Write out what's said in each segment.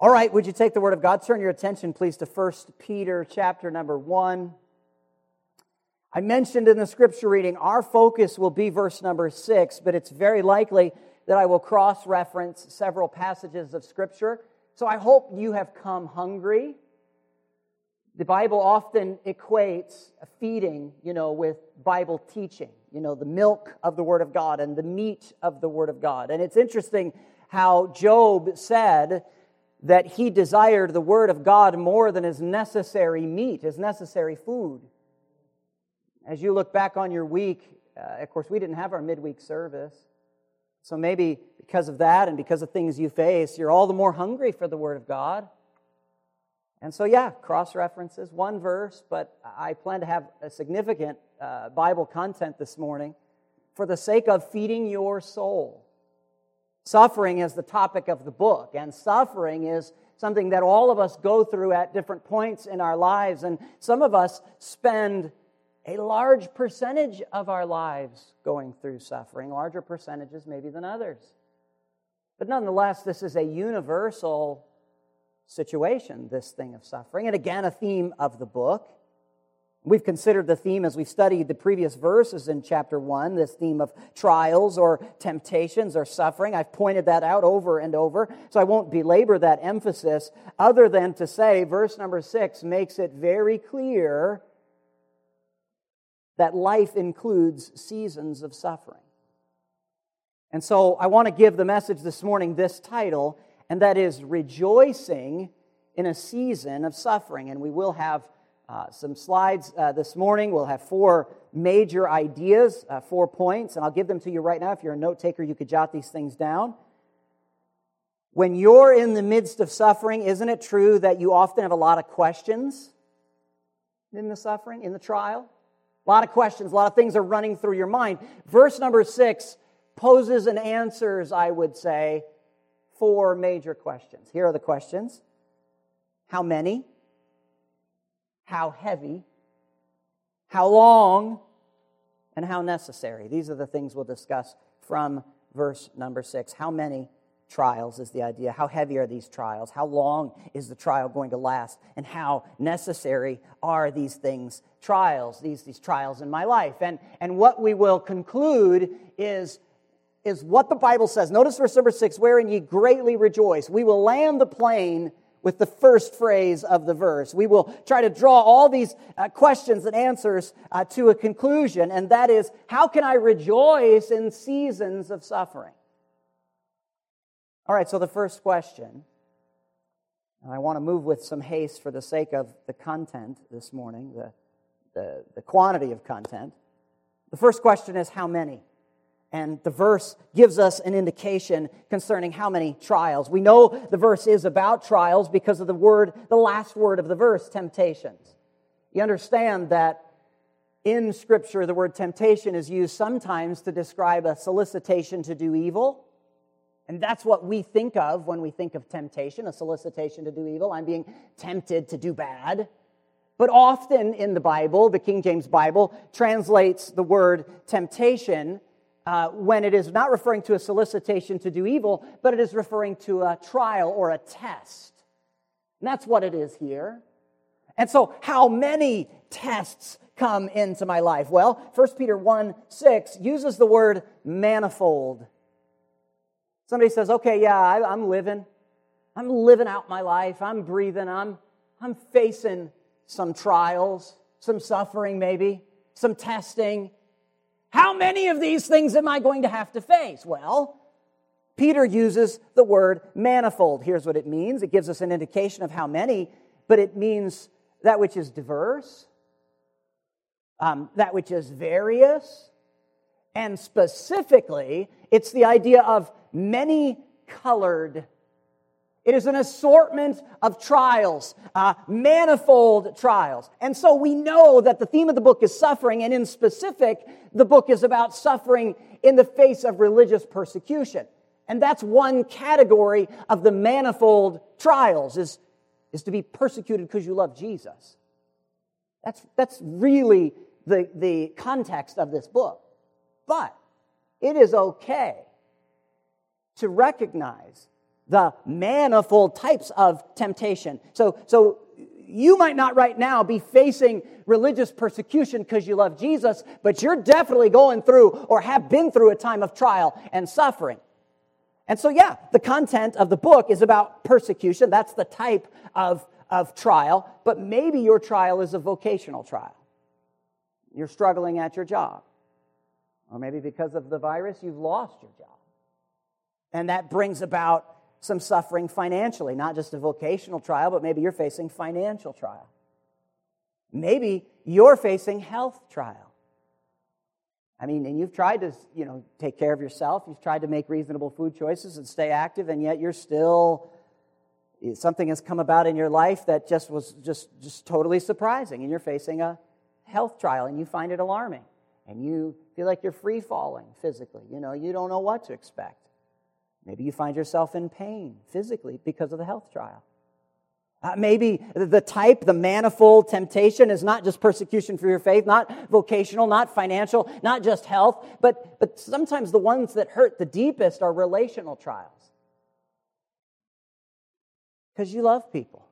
All right, would you take the word of God? Turn your attention, please, to 1 Peter chapter number 1. I mentioned in the scripture reading, our focus will be verse number 6, but it's very likely that I will cross reference several passages of scripture. So I hope you have come hungry. The Bible often equates feeding, you know, with Bible teaching, you know, the milk of the Word of God and the meat of the Word of God. And it's interesting how Job said, that he desired the word of God more than his necessary meat, his necessary food. As you look back on your week, uh, of course, we didn't have our midweek service. So maybe because of that and because of things you face, you're all the more hungry for the Word of God. And so, yeah, cross references, one verse, but I plan to have a significant uh, Bible content this morning for the sake of feeding your soul. Suffering is the topic of the book, and suffering is something that all of us go through at different points in our lives. And some of us spend a large percentage of our lives going through suffering, larger percentages maybe than others. But nonetheless, this is a universal situation, this thing of suffering. And again, a theme of the book. We've considered the theme as we've studied the previous verses in chapter 1, this theme of trials or temptations or suffering. I've pointed that out over and over, so I won't belabor that emphasis, other than to say verse number 6 makes it very clear that life includes seasons of suffering. And so I want to give the message this morning this title, and that is Rejoicing in a Season of Suffering. And we will have uh, some slides uh, this morning. We'll have four major ideas, uh, four points, and I'll give them to you right now. If you're a note taker, you could jot these things down. When you're in the midst of suffering, isn't it true that you often have a lot of questions in the suffering, in the trial? A lot of questions, a lot of things are running through your mind. Verse number six poses and answers, I would say, four major questions. Here are the questions How many? How heavy, how long, and how necessary. These are the things we'll discuss from verse number six. How many trials is the idea? How heavy are these trials? How long is the trial going to last? And how necessary are these things, trials, these, these trials in my life? And, and what we will conclude is is what the Bible says. Notice verse number six, wherein ye greatly rejoice. We will land the plane with the first phrase of the verse. We will try to draw all these uh, questions and answers uh, to a conclusion, and that is how can I rejoice in seasons of suffering? All right, so the first question, and I want to move with some haste for the sake of the content this morning, the, the, the quantity of content. The first question is how many? And the verse gives us an indication concerning how many trials. We know the verse is about trials because of the word, the last word of the verse, temptations. You understand that in Scripture, the word temptation is used sometimes to describe a solicitation to do evil. And that's what we think of when we think of temptation, a solicitation to do evil. I'm being tempted to do bad. But often in the Bible, the King James Bible translates the word temptation uh, when it is not referring to a solicitation to do evil, but it is referring to a trial or a test. And that's what it is here. And so, how many tests come into my life? Well, 1 Peter 1 6 uses the word manifold. Somebody says, okay, yeah, I, I'm living. I'm living out my life. I'm breathing. I'm, I'm facing some trials, some suffering, maybe, some testing. How many of these things am I going to have to face? Well, Peter uses the word manifold. Here's what it means it gives us an indication of how many, but it means that which is diverse, um, that which is various, and specifically, it's the idea of many colored it is an assortment of trials, uh, manifold trials. And so we know that the theme of the book is suffering, and in specific, the book is about suffering in the face of religious persecution. And that's one category of the manifold trials is, is to be persecuted because you love Jesus. That's, that's really the, the context of this book. But it is okay to recognize the manifold types of temptation. So, so you might not right now be facing religious persecution because you love Jesus, but you're definitely going through or have been through a time of trial and suffering. And so, yeah, the content of the book is about persecution. That's the type of, of trial. But maybe your trial is a vocational trial. You're struggling at your job. Or maybe because of the virus, you've lost your job. And that brings about some suffering financially, not just a vocational trial, but maybe you're facing financial trial. Maybe you're facing health trial. I mean, and you've tried to, you know, take care of yourself. You've tried to make reasonable food choices and stay active, and yet you're still something has come about in your life that just was just just totally surprising, and you're facing a health trial, and you find it alarming, and you feel like you're free falling physically. You know, you don't know what to expect. Maybe you find yourself in pain physically because of the health trial. Uh, maybe the type, the manifold temptation is not just persecution for your faith, not vocational, not financial, not just health, but, but sometimes the ones that hurt the deepest are relational trials. Because you love people.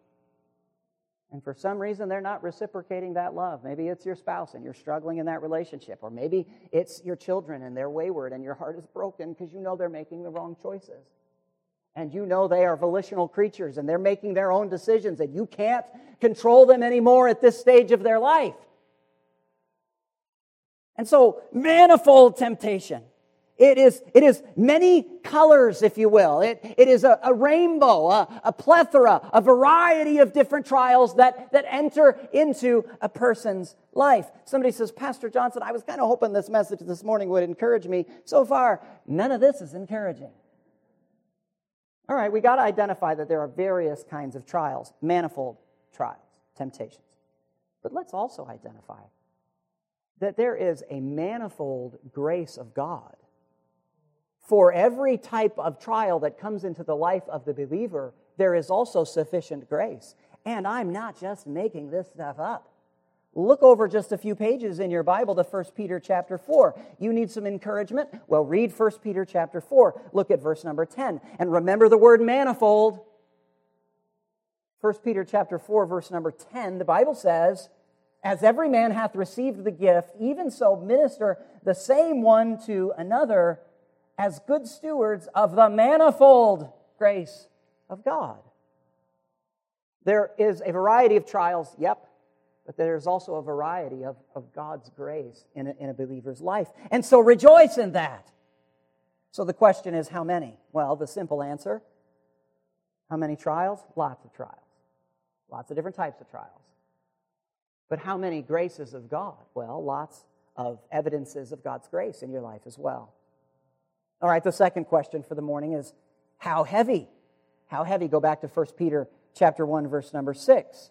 And for some reason, they're not reciprocating that love. Maybe it's your spouse and you're struggling in that relationship. Or maybe it's your children and they're wayward and your heart is broken because you know they're making the wrong choices and you know they are volitional creatures and they're making their own decisions and you can't control them anymore at this stage of their life. And so, manifold temptation. It is, it is many colors, if you will. It, it is a, a rainbow, a, a plethora, a variety of different trials that, that enter into a person's life. Somebody says, Pastor Johnson, I was kind of hoping this message this morning would encourage me. So far, none of this is encouraging. All right, we got to identify that there are various kinds of trials, manifold trials, temptations. But let's also identify that there is a manifold grace of God. For every type of trial that comes into the life of the believer, there is also sufficient grace. And I'm not just making this stuff up. Look over just a few pages in your Bible to 1 Peter chapter 4. You need some encouragement? Well, read 1 Peter chapter 4. Look at verse number 10. And remember the word manifold. 1 Peter chapter 4, verse number 10, the Bible says, As every man hath received the gift, even so minister the same one to another as good stewards of the manifold grace of God. There is a variety of trials, yep, but there's also a variety of, of God's grace in a, in a believer's life. And so rejoice in that. So the question is, how many? Well, the simple answer how many trials? Lots of trials. Lots of different types of trials. But how many graces of God? Well, lots of evidences of God's grace in your life as well. All right, the second question for the morning is how heavy? How heavy? Go back to 1 Peter chapter 1 verse number 6.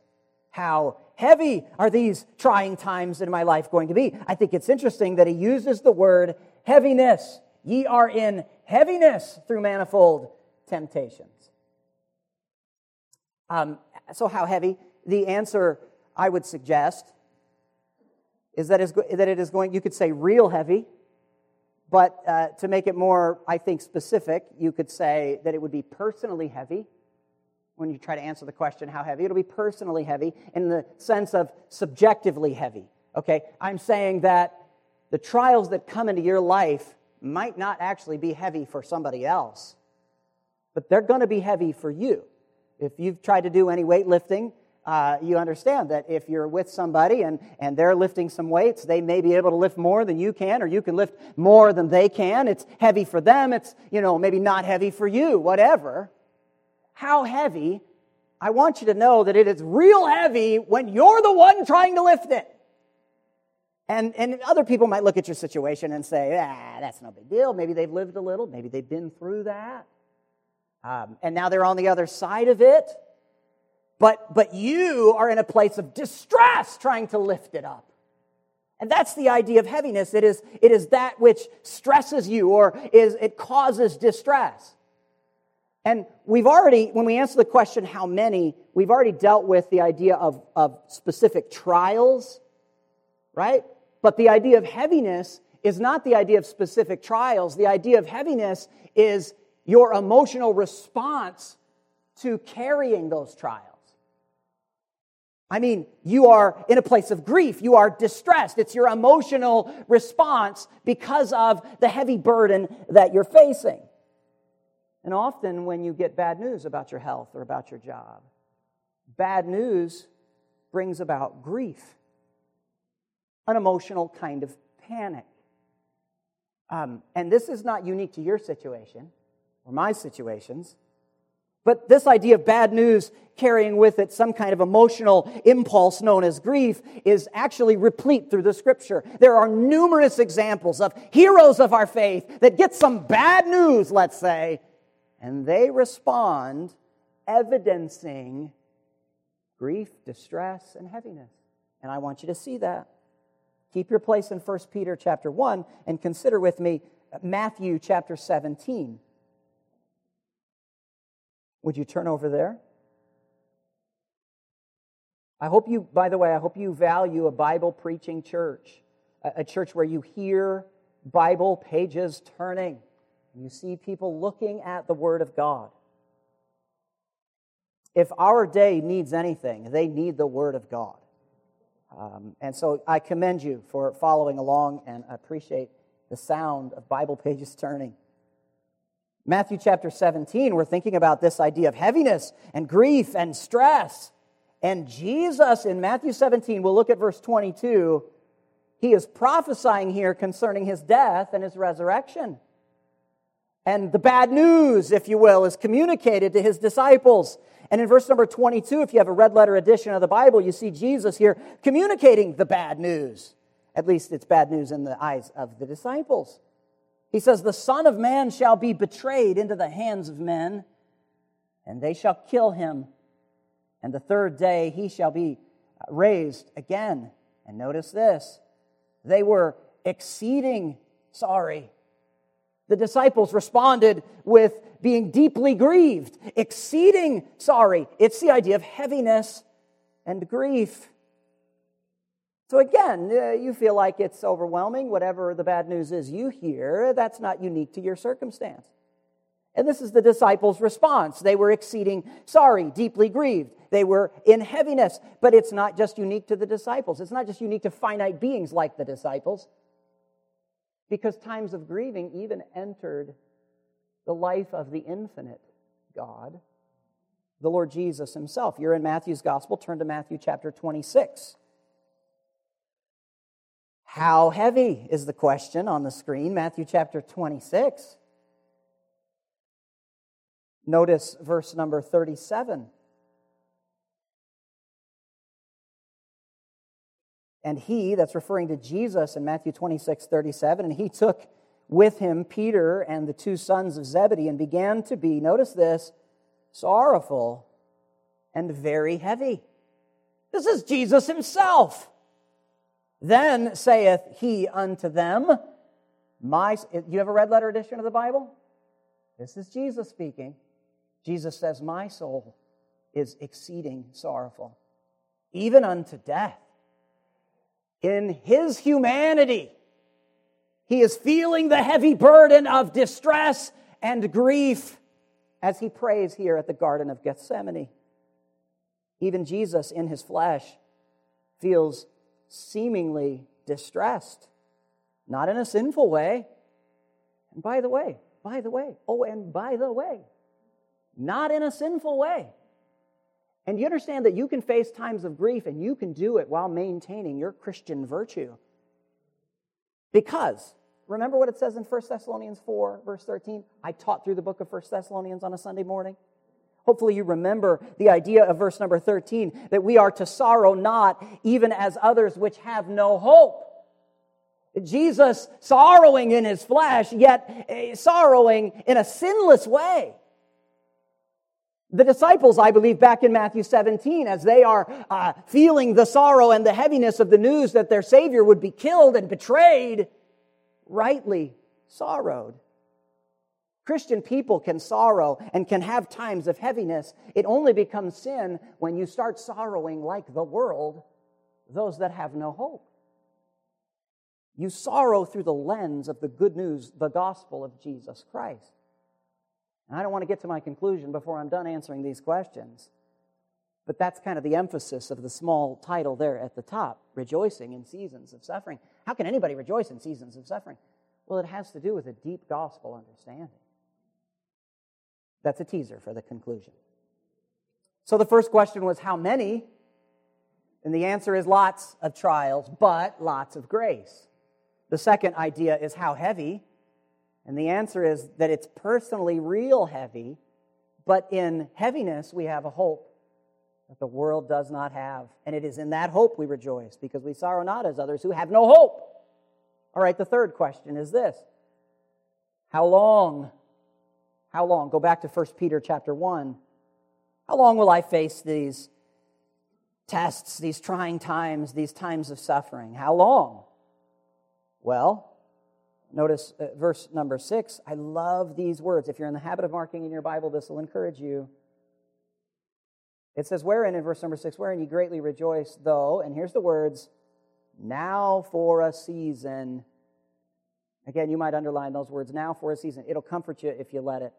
How heavy are these trying times in my life going to be? I think it's interesting that he uses the word heaviness. Ye are in heaviness through manifold temptations. Um, so, how heavy? The answer I would suggest is that, is that it is going, you could say real heavy, but uh, to make it more, I think, specific, you could say that it would be personally heavy when you try to answer the question, how heavy? It'll be personally heavy in the sense of subjectively heavy. Okay? I'm saying that the trials that come into your life might not actually be heavy for somebody else, but they're going to be heavy for you. If you've tried to do any weightlifting, uh, you understand that if you're with somebody and, and they're lifting some weights, they may be able to lift more than you can, or you can lift more than they can. It's heavy for them. It's, you know, maybe not heavy for you, whatever how heavy, I want you to know that it is real heavy when you're the one trying to lift it. And, and other people might look at your situation and say, ah, that's no big deal. Maybe they've lived a little. Maybe they've been through that. Um, and now they're on the other side of it. But, but you are in a place of distress trying to lift it up. And that's the idea of heaviness. It is, it is that which stresses you or is, it causes distress. And we've already, when we answer the question, how many, we've already dealt with the idea of, of specific trials, right? But the idea of heaviness is not the idea of specific trials. The idea of heaviness is, your emotional response to carrying those trials. I mean, you are in a place of grief. You are distressed. It's your emotional response because of the heavy burden that you're facing. And often, when you get bad news about your health or about your job, bad news brings about grief, an emotional kind of panic. Um, and this is not unique to your situation or my situations. But this idea of bad news carrying with it some kind of emotional impulse known as grief is actually replete through the scripture. There are numerous examples of heroes of our faith that get some bad news, let's say, and they respond evidencing grief, distress, and heaviness. And I want you to see that. Keep your place in 1 Peter chapter 1 and consider with me Matthew chapter 17. Would you turn over there? I hope you, by the way, I hope you value a Bible preaching church, a, church where you hear Bible pages turning. You see people looking at the Word of God. If our day needs anything, they need the Word of God. Um, and so I commend you for following along and appreciate the sound of Bible pages turning. Matthew chapter 17, we're thinking about this idea of heaviness and grief and stress. And Jesus in Matthew 17, we'll look at verse 22, he is prophesying here concerning his death and his resurrection. And the bad news, if you will, is communicated to his disciples. And in verse number 22, if you have a red letter edition of the Bible, you see Jesus here communicating the bad news. At least it's bad news in the eyes of the disciples. He says, The Son of Man shall be betrayed into the hands of men, and they shall kill him. And the third day he shall be raised again. And notice this they were exceeding sorry. The disciples responded with being deeply grieved, exceeding sorry. It's the idea of heaviness and grief. So again, uh, you feel like it's overwhelming, whatever the bad news is you hear, that's not unique to your circumstance. And this is the disciples' response. They were exceeding sorry, deeply grieved. They were in heaviness. But it's not just unique to the disciples. It's not just unique to finite beings like the disciples. Because times of grieving even entered the life of the infinite God, the Lord Jesus himself. You're in Matthew's gospel. Turn to Matthew chapter 26. How heavy is the question on the screen? Matthew chapter 26. Notice verse number 37. And he, that's referring to Jesus in Matthew 26, 37, and he took with him Peter and the two sons of Zebedee and began to be, notice this, sorrowful and very heavy. This is Jesus himself. Then saith he unto them, My, you have a red letter edition of the Bible? This is Jesus speaking. Jesus says, My soul is exceeding sorrowful, even unto death. In his humanity, he is feeling the heavy burden of distress and grief as he prays here at the Garden of Gethsemane. Even Jesus, in his flesh, feels seemingly distressed, not in a sinful way. And by the way, by the way, oh, and by the way, not in a sinful way. And you understand that you can face times of grief and you can do it while maintaining your Christian virtue. Because, remember what it says in 1 Thessalonians 4, verse 13? I taught through the book of 1 Thessalonians on a Sunday morning. Hopefully, you remember the idea of verse number 13 that we are to sorrow not even as others which have no hope. Jesus sorrowing in his flesh, yet eh, sorrowing in a sinless way. The disciples, I believe, back in Matthew 17, as they are uh, feeling the sorrow and the heaviness of the news that their Savior would be killed and betrayed, rightly sorrowed. Christian people can sorrow and can have times of heaviness. It only becomes sin when you start sorrowing like the world, those that have no hope. You sorrow through the lens of the good news, the gospel of Jesus Christ. And I don't want to get to my conclusion before I'm done answering these questions. But that's kind of the emphasis of the small title there at the top rejoicing in seasons of suffering. How can anybody rejoice in seasons of suffering? Well, it has to do with a deep gospel understanding. That's a teaser for the conclusion. So the first question was how many? And the answer is lots of trials, but lots of grace. The second idea is how heavy? And the answer is that it's personally real heavy, but in heaviness we have a hope that the world does not have. And it is in that hope we rejoice, because we sorrow not as others who have no hope. All right, the third question is this How long? How long? Go back to 1 Peter chapter 1. How long will I face these tests, these trying times, these times of suffering? How long? Well, notice uh, verse number six. I love these words. If you're in the habit of marking in your Bible, this will encourage you. It says, Wherein, in verse number six, wherein ye greatly rejoice, though, and here's the words, now for a season. Again, you might underline those words, now for a season. It'll comfort you if you let it.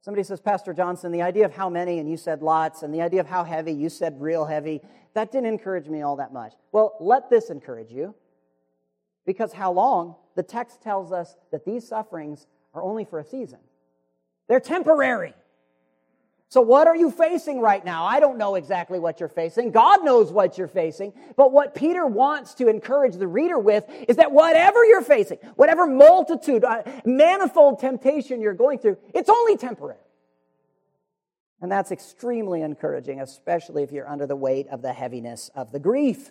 Somebody says, Pastor Johnson, the idea of how many, and you said lots, and the idea of how heavy, you said real heavy, that didn't encourage me all that much. Well, let this encourage you. Because how long? The text tells us that these sufferings are only for a season, they're temporary. So, what are you facing right now? I don't know exactly what you're facing. God knows what you're facing. But what Peter wants to encourage the reader with is that whatever you're facing, whatever multitude, uh, manifold temptation you're going through, it's only temporary. And that's extremely encouraging, especially if you're under the weight of the heaviness of the grief.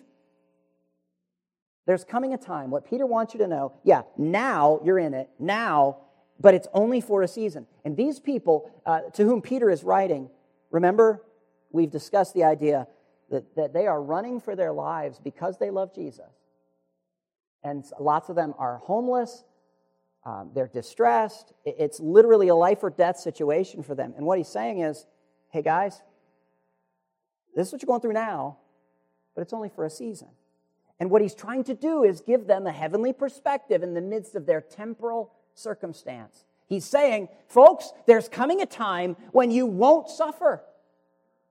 There's coming a time, what Peter wants you to know, yeah, now you're in it. Now but it's only for a season. And these people uh, to whom Peter is writing, remember, we've discussed the idea that, that they are running for their lives because they love Jesus. And lots of them are homeless, um, they're distressed. It's literally a life or death situation for them. And what he's saying is hey, guys, this is what you're going through now, but it's only for a season. And what he's trying to do is give them a heavenly perspective in the midst of their temporal circumstance. He's saying, folks, there's coming a time when you won't suffer.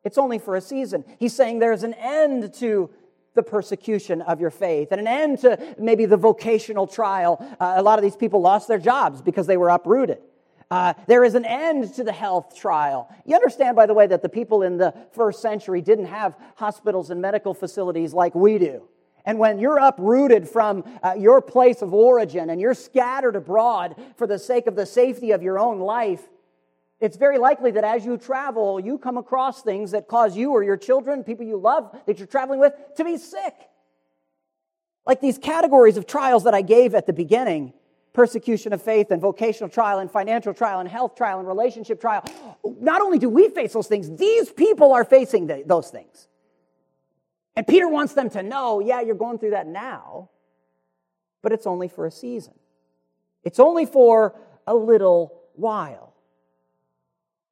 It's only for a season. He's saying there's an end to the persecution of your faith and an end to maybe the vocational trial. Uh, a lot of these people lost their jobs because they were uprooted. Uh, there is an end to the health trial. You understand, by the way, that the people in the first century didn't have hospitals and medical facilities like we do. And when you're uprooted from uh, your place of origin and you're scattered abroad for the sake of the safety of your own life, it's very likely that as you travel, you come across things that cause you or your children, people you love that you're traveling with, to be sick. Like these categories of trials that I gave at the beginning persecution of faith and vocational trial and financial trial and health trial and relationship trial. Not only do we face those things, these people are facing the, those things. And Peter wants them to know, yeah, you're going through that now, but it's only for a season. It's only for a little while.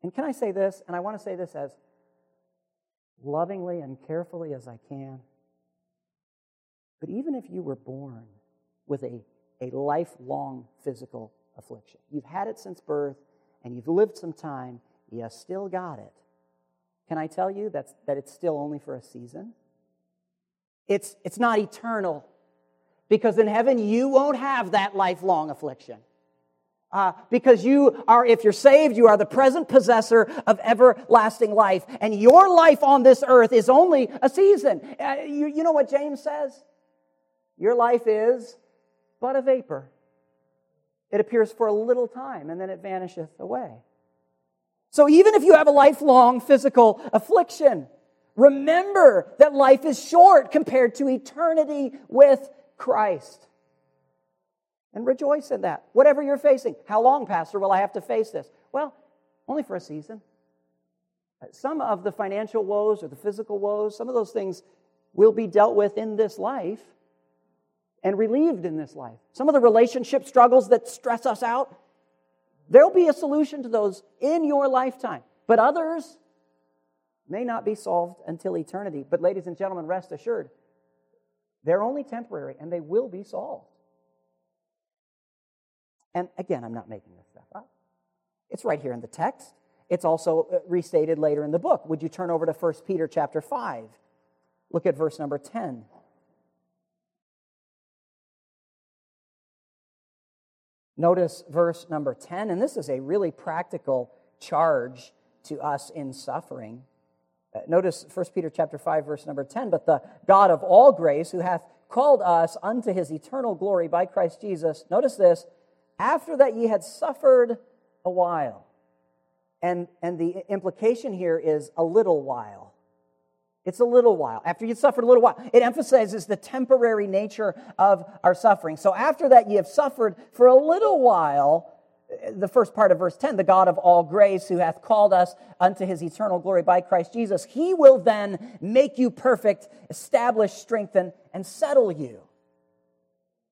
And can I say this? And I want to say this as lovingly and carefully as I can. But even if you were born with a, a lifelong physical affliction, you've had it since birth and you've lived some time, you still got it. Can I tell you that's, that it's still only for a season? It's, it's not eternal. Because in heaven, you won't have that lifelong affliction. Uh, because you are, if you're saved, you are the present possessor of everlasting life. And your life on this earth is only a season. Uh, you, you know what James says? Your life is but a vapor. It appears for a little time and then it vanisheth away. So even if you have a lifelong physical affliction, Remember that life is short compared to eternity with Christ. And rejoice in that. Whatever you're facing. How long, Pastor, will I have to face this? Well, only for a season. Some of the financial woes or the physical woes, some of those things will be dealt with in this life and relieved in this life. Some of the relationship struggles that stress us out, there'll be a solution to those in your lifetime. But others, may not be solved until eternity. But, ladies and gentlemen, rest assured, they're only temporary and they will be solved. And again, I'm not making this stuff up. It's right here in the text. It's also uh, restated later in the book. Would you turn over to 1 Peter chapter 5? Look at verse number 10. Notice verse number 10, and this is a really practical charge to us in suffering. Uh, notice 1 Peter chapter 5 verse number 10, but the God of all grace who hath called us unto his eternal glory by Christ Jesus. Notice this, after that ye had suffered a while. And and the implication here is a little while. It's a little while. After you've suffered a little while, it emphasizes the temporary nature of our suffering. So after that, you have suffered for a little while. The first part of verse 10 the God of all grace, who hath called us unto his eternal glory by Christ Jesus, he will then make you perfect, establish, strengthen, and settle you.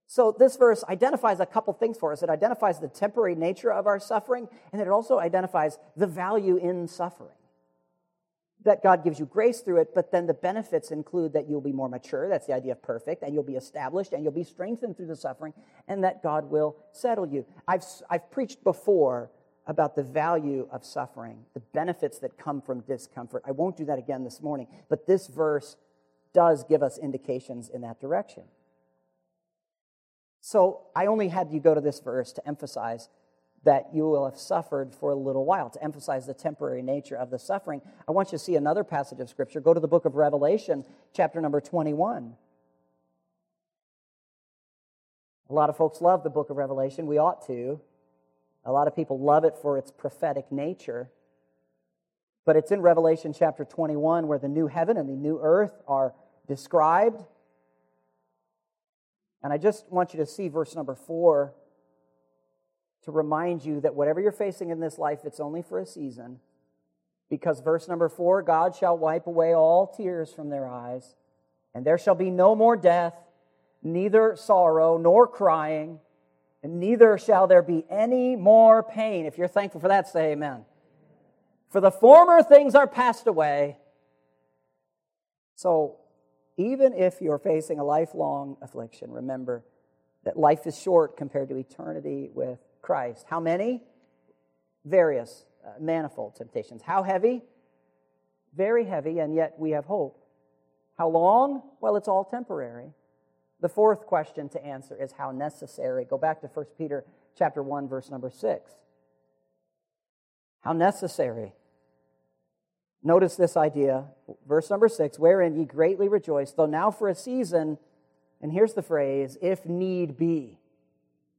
So, this verse identifies a couple things for us. It identifies the temporary nature of our suffering, and it also identifies the value in suffering that God gives you grace through it, but then the benefits include that you'll be more mature. That's the idea of perfect, and you'll be established, and you'll be strengthened through the suffering, and that God will settle you. I've, I've preached before about the value of suffering, the benefits that come from discomfort. I won't do that again this morning, but this verse does give us indications in that direction. So I only had you go to this verse to emphasize that you will have suffered for a little while. To emphasize the temporary nature of the suffering, I want you to see another passage of Scripture. Go to the book of Revelation, chapter number 21. A lot of folks love the book of Revelation. We ought to. A lot of people love it for its prophetic nature. But it's in Revelation chapter 21 where the new heaven and the new earth are described. And I just want you to see verse number 4 to remind you that whatever you're facing in this life, it's only for a season. Because verse number four God shall wipe away all tears from their eyes, and there shall be no more death, neither sorrow nor crying, and neither shall there be any more pain. If you're thankful for that, say amen. For the former things are passed away. So, even if you're facing a lifelong affliction, remember that life is short compared to eternity with Christ. How many? Various, uh, manifold temptations. How heavy? Very heavy, and yet we have hope. How long? Well, it's all temporary. The fourth question to answer is how necessary. Go back to 1 Peter chapter 1 verse number 6. How necessary. Notice this idea, verse number 6, wherein ye greatly rejoice, though now for a season, and here's the phrase, if need be.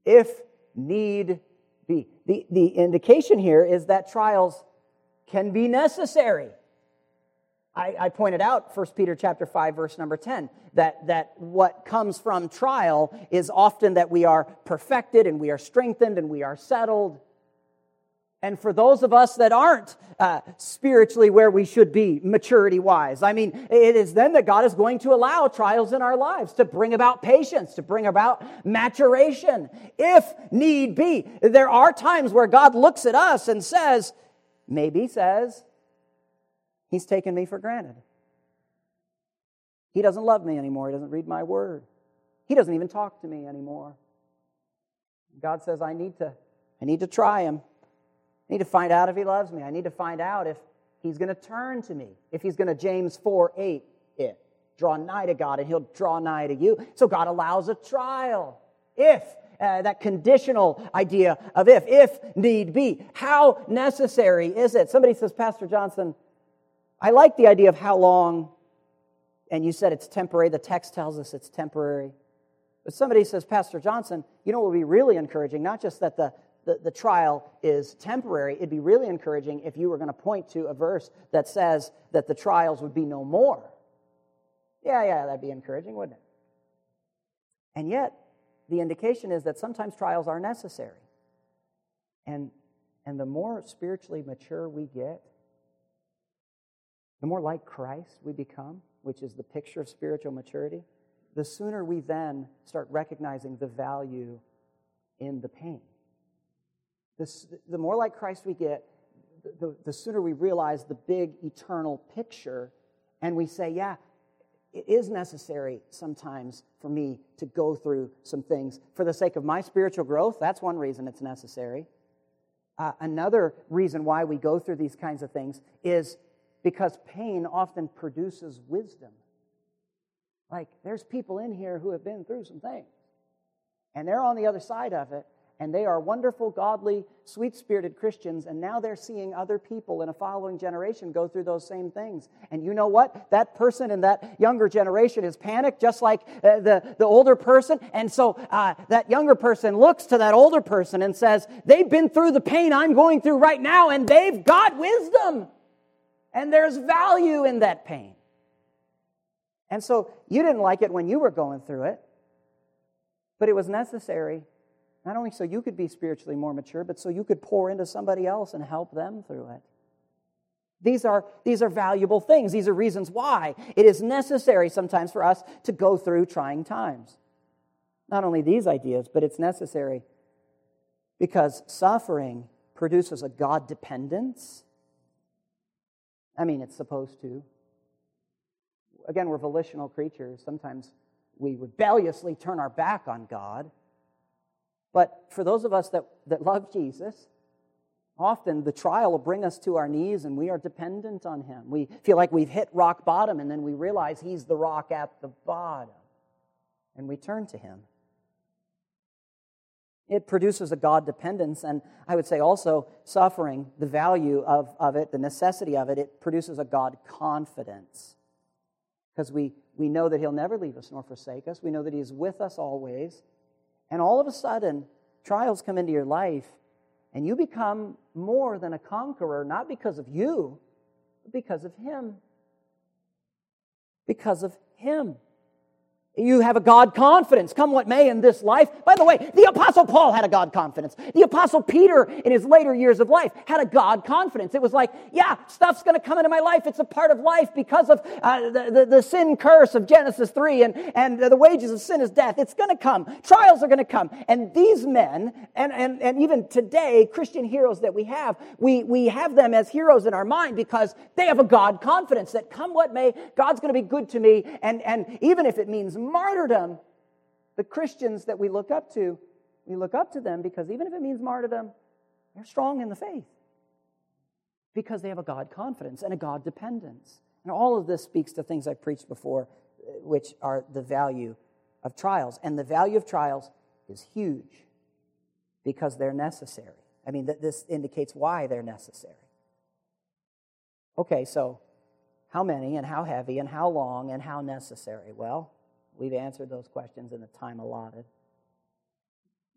If need be. The, the indication here is that trials can be necessary. I, I, pointed out 1 Peter chapter 5, verse number 10, that, that what comes from trial is often that we are perfected and we are strengthened and we are settled. And for those of us that aren't uh, spiritually where we should be, maturity wise, I mean, it is then that God is going to allow trials in our lives to bring about patience, to bring about maturation, if need be. There are times where God looks at us and says, maybe says, He's taken me for granted. He doesn't love me anymore. He doesn't read my word. He doesn't even talk to me anymore. God says, I need to, I need to try him. I need to find out if he loves me. I need to find out if he's going to turn to me, if he's going to James 4 8 it. Draw nigh to God and he'll draw nigh to you. So God allows a trial. If, uh, that conditional idea of if, if need be. How necessary is it? Somebody says, Pastor Johnson, I like the idea of how long, and you said it's temporary. The text tells us it's temporary. But somebody says, Pastor Johnson, you know what would be really encouraging? Not just that the, the, the trial is temporary, it'd be really encouraging if you were going to point to a verse that says that the trials would be no more. Yeah, yeah, that'd be encouraging, wouldn't it? And yet, the indication is that sometimes trials are necessary. And, and the more spiritually mature we get, the more like Christ we become, which is the picture of spiritual maturity, the sooner we then start recognizing the value in the pain. The more like Christ we get, the, the sooner we realize the big eternal picture, and we say, yeah, it is necessary sometimes for me to go through some things for the sake of my spiritual growth. That's one reason it's necessary. Uh, another reason why we go through these kinds of things is because pain often produces wisdom. Like, there's people in here who have been through some things, and they're on the other side of it, and they are wonderful, godly, sweet spirited Christians, and now they're seeing other people in a following generation go through those same things. And you know what? That person in that younger generation is panicked just like uh, the, the older person. And so uh, that younger person looks to that older person and says, They've been through the pain I'm going through right now, and they've got wisdom. And there's value in that pain. And so you didn't like it when you were going through it, but it was necessary not only so you could be spiritually more mature, but so you could pour into somebody else and help them through it. These are, these are valuable things. These are reasons why it is necessary sometimes for us to go through trying times. Not only these ideas, but it's necessary because suffering produces a God dependence. I mean, it's supposed to. Again, we're volitional creatures. Sometimes we rebelliously turn our back on God. But for those of us that, that love Jesus, often the trial will bring us to our knees and we are dependent on Him. We feel like we've hit rock bottom and then we realize He's the rock at the bottom. And we turn to Him. It produces a God dependence, and I would say also suffering, the value of, of it, the necessity of it, it produces a God confidence. Because we, we know that He'll never leave us nor forsake us. We know that He is with us always. And all of a sudden, trials come into your life, and you become more than a conqueror, not because of you, but because of Him. Because of Him. You have a God confidence, come what may in this life. By the way, the Apostle Paul had a God confidence. The Apostle Peter, in his later years of life, had a God confidence. It was like, yeah, stuff's going to come into my life. It's a part of life because of uh, the, the, the, sin curse of Genesis 3 and, and the wages of sin is death. It's going to come. Trials are going to come. And these men, and, and, and even today, Christian heroes that we have, we, we have them as heroes in our mind because they have a God confidence that come what may, God's going to be good to me. And, and even if it means martyrdom. The Christians that we look up to, we look up to them because even if it means martyrdom, they're strong in the faith because they have a God confidence and a God dependence. And all of this speaks to things I've preached before, uh, which are the value of trials. And the value of trials is huge because they're necessary. I mean, this indicates why they're necessary. Okay, so how many and how heavy and how long and how necessary? Well, We've answered those questions in the time allotted.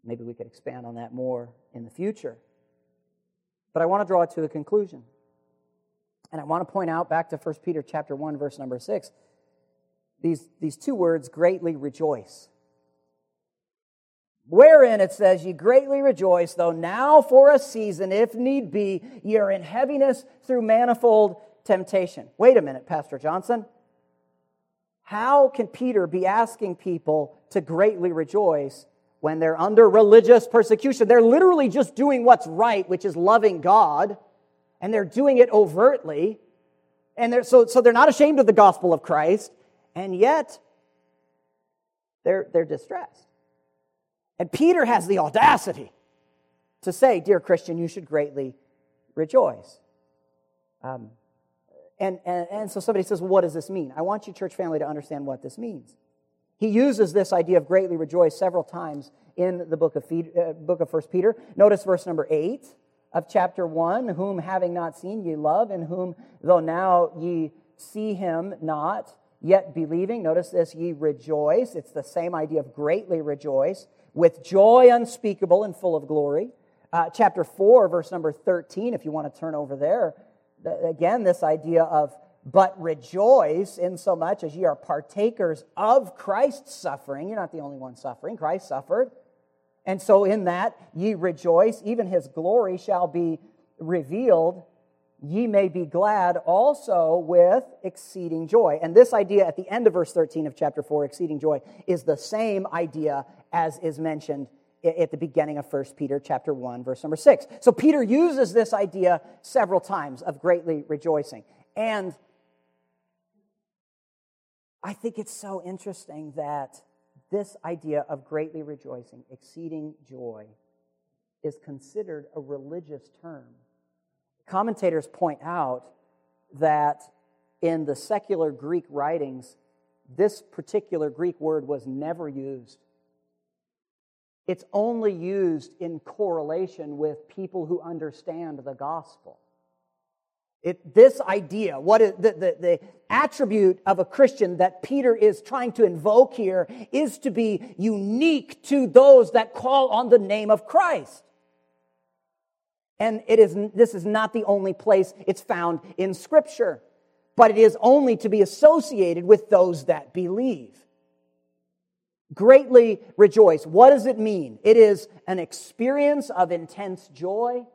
Maybe we could expand on that more in the future. But I want to draw it to a conclusion. And I want to point out back to 1 Peter chapter 1, verse number 6, these, these two words, greatly rejoice. Wherein it says, Ye greatly rejoice, though now for a season, if need be, ye are in heaviness through manifold temptation. Wait a minute, Pastor Johnson. How can Peter be asking people to greatly rejoice when they're under religious persecution? They're literally just doing what's right, which is loving God, and they're doing it overtly. And they're, so, so they're not ashamed of the gospel of Christ, and yet they're, they're distressed. And Peter has the audacity to say, Dear Christian, you should greatly rejoice. Um, and, and, and so somebody says, well, what does this mean? I want you, church family, to understand what this means. He uses this idea of greatly rejoice several times in the book of, uh, book of 1 Peter. Notice verse number 8 of chapter 1 Whom having not seen ye love, in whom though now ye see him not, yet believing, notice this, ye rejoice. It's the same idea of greatly rejoice, with joy unspeakable and full of glory. Uh, chapter 4, verse number 13, if you want to turn over there, again, this idea of but rejoice in so much as ye are partakers of Christ's suffering. You're not the only one suffering, Christ suffered. And so, in that, ye rejoice, even his glory shall be revealed. Ye may be glad also with exceeding joy. And this idea at the end of verse 13 of chapter 4, exceeding joy, is the same idea as is mentioned at the beginning of 1 Peter chapter 1 verse number 6. So Peter uses this idea several times of greatly rejoicing. And I think it's so interesting that this idea of greatly rejoicing, exceeding joy, is considered a religious term. Commentators point out that in the secular Greek writings, this particular Greek word was never used. It's only used in correlation with people who understand the gospel. It, this idea, what is the, the, the attribute of a Christian that Peter is trying to invoke here is to be unique to those that call on the name of Christ. And it is, this is not the only place it's found in Scripture, but it is only to be associated with those that believe. Greatly rejoice. What does it mean? It is an experience of intense joy.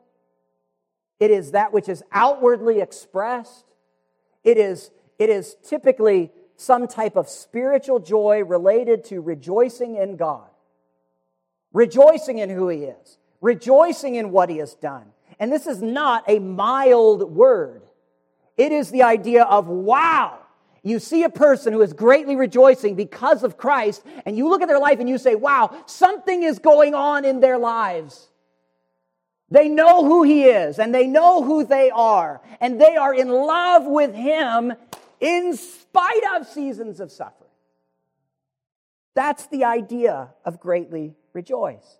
It is that which is outwardly expressed. It is, it is typically some type of spiritual joy related to rejoicing in God, rejoicing in who He is, rejoicing in what He has done. And this is not a mild word. It is the idea of, wow, you see a person who is greatly rejoicing because of Christ, and you look at their life and you say, wow, something is going on in their lives. They know who He is, and they know who they are, and they are in love with Him in spite of seasons of suffering. That's the idea of greatly rejoice.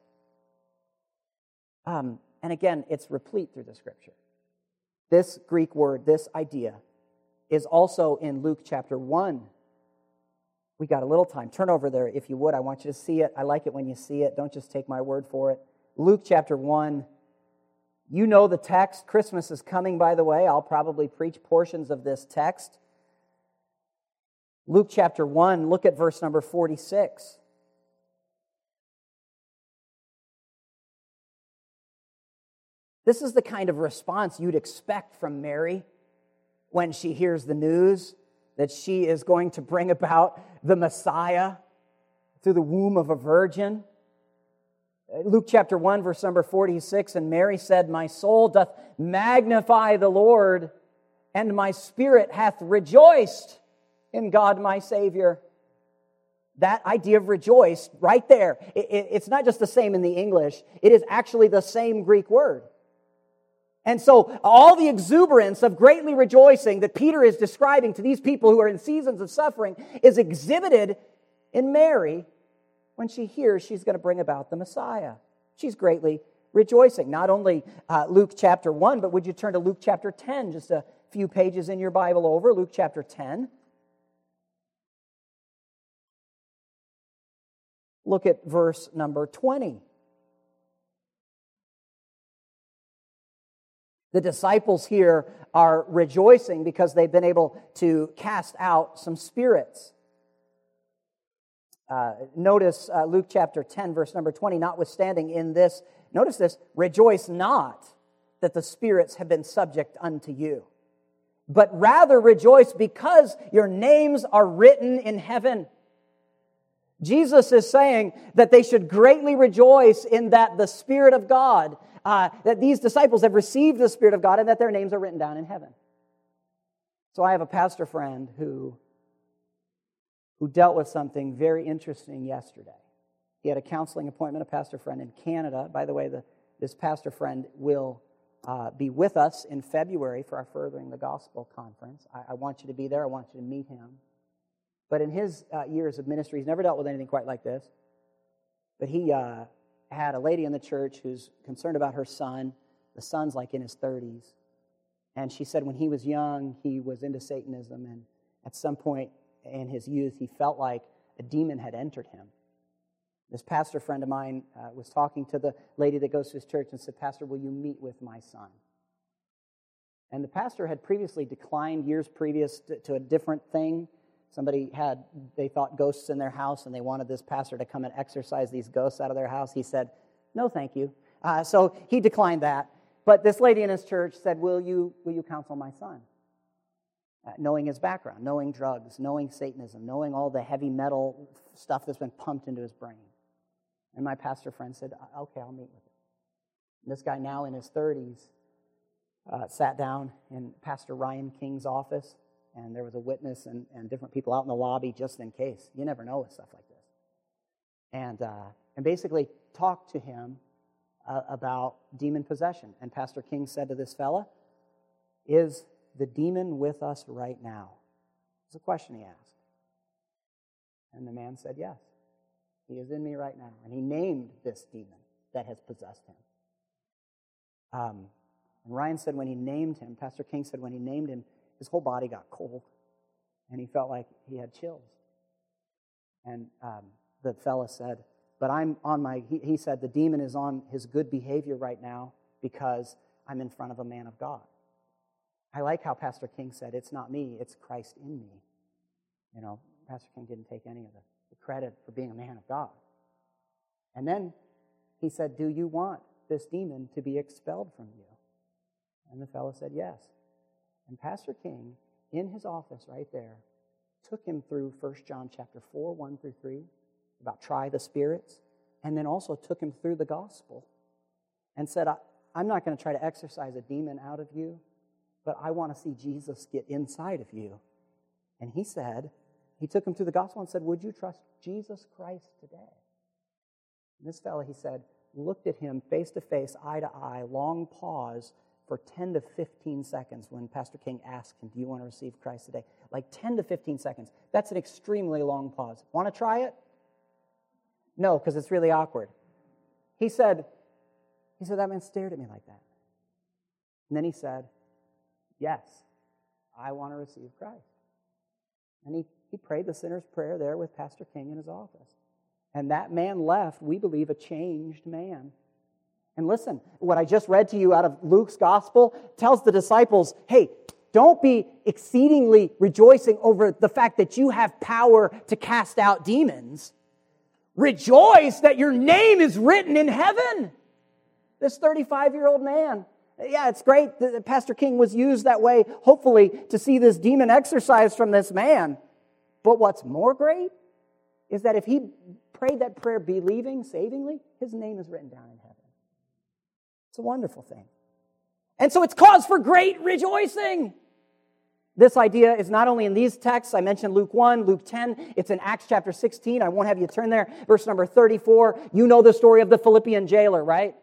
Um, and again, it's replete through the scripture. This Greek word, this idea, is also in Luke chapter 1. We got a little time. Turn over there if you would. I want you to see it. I like it when you see it. Don't just take my word for it. Luke chapter 1. You know the text. Christmas is coming, by the way. I'll probably preach portions of this text. Luke chapter 1, look at verse number 46. This is the kind of response you'd expect from Mary when she hears the news that she is going to bring about the Messiah through the womb of a virgin. Luke chapter 1, verse number 46 And Mary said, My soul doth magnify the Lord, and my spirit hath rejoiced in God my Savior. That idea of rejoice, right there, it's not just the same in the English, it is actually the same Greek word. And so, all the exuberance of greatly rejoicing that Peter is describing to these people who are in seasons of suffering is exhibited in Mary when she hears she's going to bring about the Messiah. She's greatly rejoicing. Not only uh, Luke chapter 1, but would you turn to Luke chapter 10, just a few pages in your Bible over, Luke chapter 10. Look at verse number 20. The disciples here are rejoicing because they've been able to cast out some spirits. Uh, notice uh, Luke chapter 10, verse number 20, notwithstanding in this, notice this, rejoice not that the spirits have been subject unto you, but rather rejoice because your names are written in heaven. Jesus is saying that they should greatly rejoice in that the Spirit of God uh, that these disciples have received the Spirit of God and that their names are written down in heaven. So I have a pastor friend who, who dealt with something very interesting yesterday. He had a counseling appointment, a pastor friend in Canada. By the way, the, this pastor friend will uh, be with us in February for our Furthering the Gospel conference. I, I, want you to be there. I want you to meet him. But in his uh, years of ministry, he's never dealt with anything quite like this. But he, uh, had a lady in the church who's concerned about her son. The son's like in his 30s. And she said when he was young, he was into Satanism. And at some point in his youth, he felt like a demon had entered him. This pastor friend of mine uh, was talking to the lady that goes to his church and said, Pastor, will you meet with my son? And the pastor had previously declined years previous to, to a different thing Somebody had, they thought ghosts in their house and they wanted this pastor to come and exorcise these ghosts out of their house. He said, No, thank you. Uh, so he declined that. But this lady in his church said, Will you, will you counsel my son? Uh, knowing his background, knowing drugs, knowing Satanism, knowing all the heavy metal stuff that's been pumped into his brain. And my pastor friend said, Okay, I'll meet with him. And this guy, now in his 30s, uh, sat down in Pastor Ryan King's office and there was a witness and, and different people out in the lobby just in case. You never know with stuff like this. And, uh, and basically talked to him uh, about demon possession. And Pastor King said to this fella, Is the demon with us right now? It's a question he asked. And the man said, Yes, he is in me right now. And he named this demon that has possessed him. Um, and Ryan said when he named him, Pastor King said when he named him, his whole body got cold and he felt like he had chills. And um, the fella said, But I'm on my, he, he said, the demon is on his good behavior right now because I'm in front of a man of God. I like how Pastor King said, It's not me, it's Christ in me. You know, Pastor King didn't take any of the, the credit for being a man of God. And then he said, Do you want this demon to be expelled from you? And the fellow said, Yes. And Pastor King, in his office right there, took him through 1 John chapter 4, 1 through 3, about try the spirits, and then also took him through the gospel and said, I'm not going to try to exorcise a demon out of you, but I want to see Jesus get inside of you. And he said, he took him through the gospel and said, Would you trust Jesus Christ today? And this fellow, he said, looked at him face to face, eye to eye, long pause for 10 to 15 seconds when Pastor King asked him, Do you want to receive Christ today? Like 10 to 15 seconds. That's an extremely long pause. Want to try it? No, because it's really awkward. He said, he said, that man stared at me like that. And then he said, Yes, I want to receive Christ. And he, he prayed the sinner's prayer there with Pastor King in his office. And that man left, we believe, a changed man. And listen, what I just read to you out of Luke's gospel tells the disciples hey, don't be exceedingly rejoicing over the fact that you have power to cast out demons. Rejoice that your name is written in heaven. This 35 year old man. Yeah, it's great that Pastor King was used that way, hopefully, to see this demon exorcised from this man. But what's more great is that if he prayed that prayer believing, savingly, his name is written down. It's a wonderful thing. And so it's cause for great rejoicing. This idea is not only in these texts. I mentioned Luke 1, Luke 10. It's in Acts chapter 16. I won't have you turn there. Verse number 34. You know the story of the Philippian jailer, right?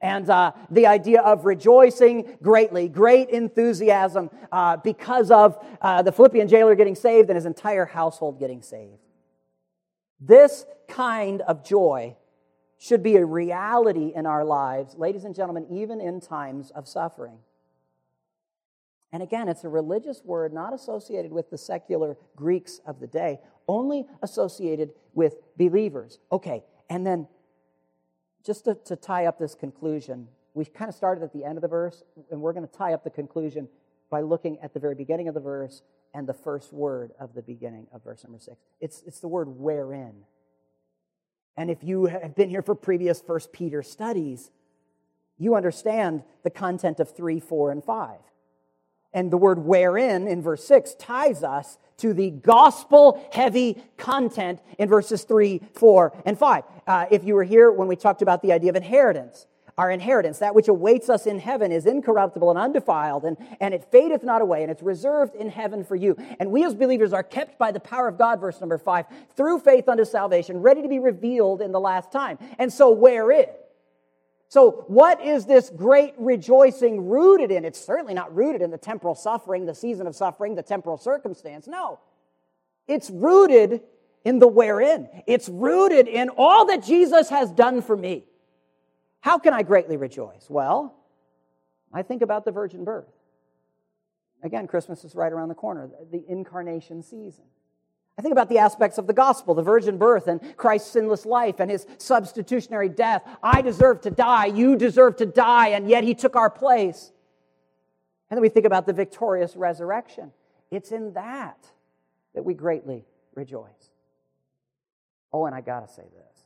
And uh, the idea of rejoicing greatly, great enthusiasm uh, because of uh, the Philippian jailer getting saved and his entire household getting saved. This kind of joy should be a reality in our lives, ladies and gentlemen, even in times of suffering. And again, it's a religious word not associated with the secular Greeks of the day, only associated with believers. Okay, and then just to, to tie up this conclusion, we kind of started at the end of the verse, and we're going to tie up the conclusion by looking at the very beginning of the verse and the first word of the beginning of verse number six. It's, it's the word wherein. And if you have been here for previous First Peter studies, you understand the content of 3, 4, and 5. And the word wherein in verse 6 ties us to the gospel heavy content in verses 3, 4, and 5. Uh, if you were here when we talked about the idea of inheritance, our inheritance, that which awaits us in heaven, is incorruptible and undefiled, and, and it fadeth not away, and it's reserved in heaven for you. And we as believers are kept by the power of God, verse number five, through faith unto salvation, ready to be revealed in the last time. And so, where is? So, what is this great rejoicing rooted in? It's certainly not rooted in the temporal suffering, the season of suffering, the temporal circumstance. No. It's rooted in the wherein. It's rooted in all that Jesus has done for me. How can I greatly rejoice? Well, I think about the virgin birth. Again, Christmas is right around the corner, the incarnation season. I think about the aspects of the gospel, the virgin birth and Christ's sinless life and his substitutionary death. I deserve to die, you deserve to die, and yet he took our place. And then we think about the victorious resurrection. It's in that that we greatly rejoice. Oh, and I got to say this.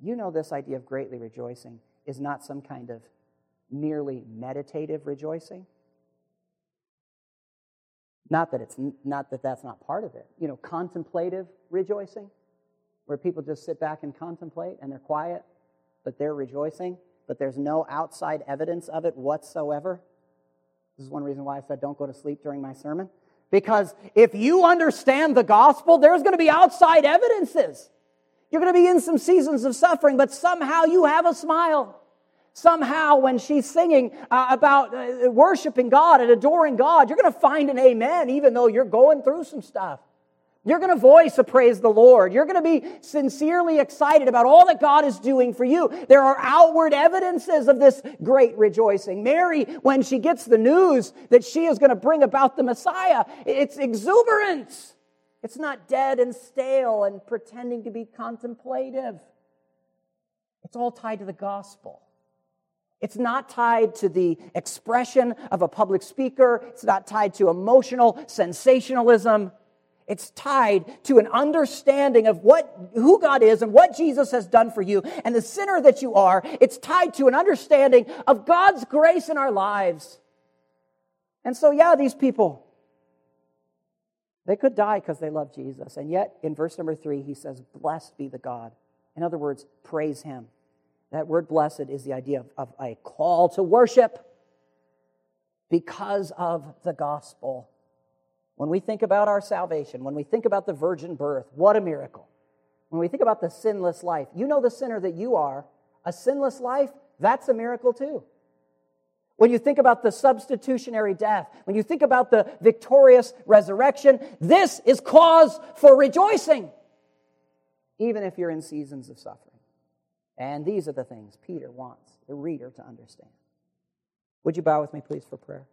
You know this idea of greatly rejoicing is not some kind of merely meditative rejoicing. Not that it's not that that's not part of it. You know, contemplative rejoicing, where people just sit back and contemplate and they're quiet, but they're rejoicing, but there's no outside evidence of it whatsoever. This is one reason why I said don't go to sleep during my sermon. Because if you understand the gospel, there's going to be outside evidences. You're going to be in some seasons of suffering, but somehow you have a smile. somehow when she's singing uh, about uh, worshiping God and adoring God, you're going to find an amen, even though you're going through some stuff. You're going to voice a praise the Lord. You're going to be sincerely excited about all that God is doing for you. There are outward evidences of this great rejoicing. Mary, when she gets the news that she is going to bring about the Messiah, it's exuberance. It's not dead and stale and pretending to be contemplative. It's all tied to the gospel. It's not tied to the expression of a public speaker. It's not tied to emotional sensationalism. It's tied to an understanding of what, who God is and what Jesus has done for you and the sinner that you are. It's tied to an understanding of God's grace in our lives. And so, yeah, these people, they could die because they love Jesus. And yet, in verse number three, he says, Blessed be the God. In other words, praise him. That word blessed is the idea of, of a call to worship because of the gospel. When we think about our salvation, when we think about the virgin birth, what a miracle. When we think about the sinless life, you know the sinner that you are, a sinless life, that's a miracle too. When you think about the substitutionary death, when you think about the victorious resurrection, this is cause for rejoicing, even if you're in seasons of suffering. And these are the things Peter wants the reader to understand. Would you bow with me, please, for prayer?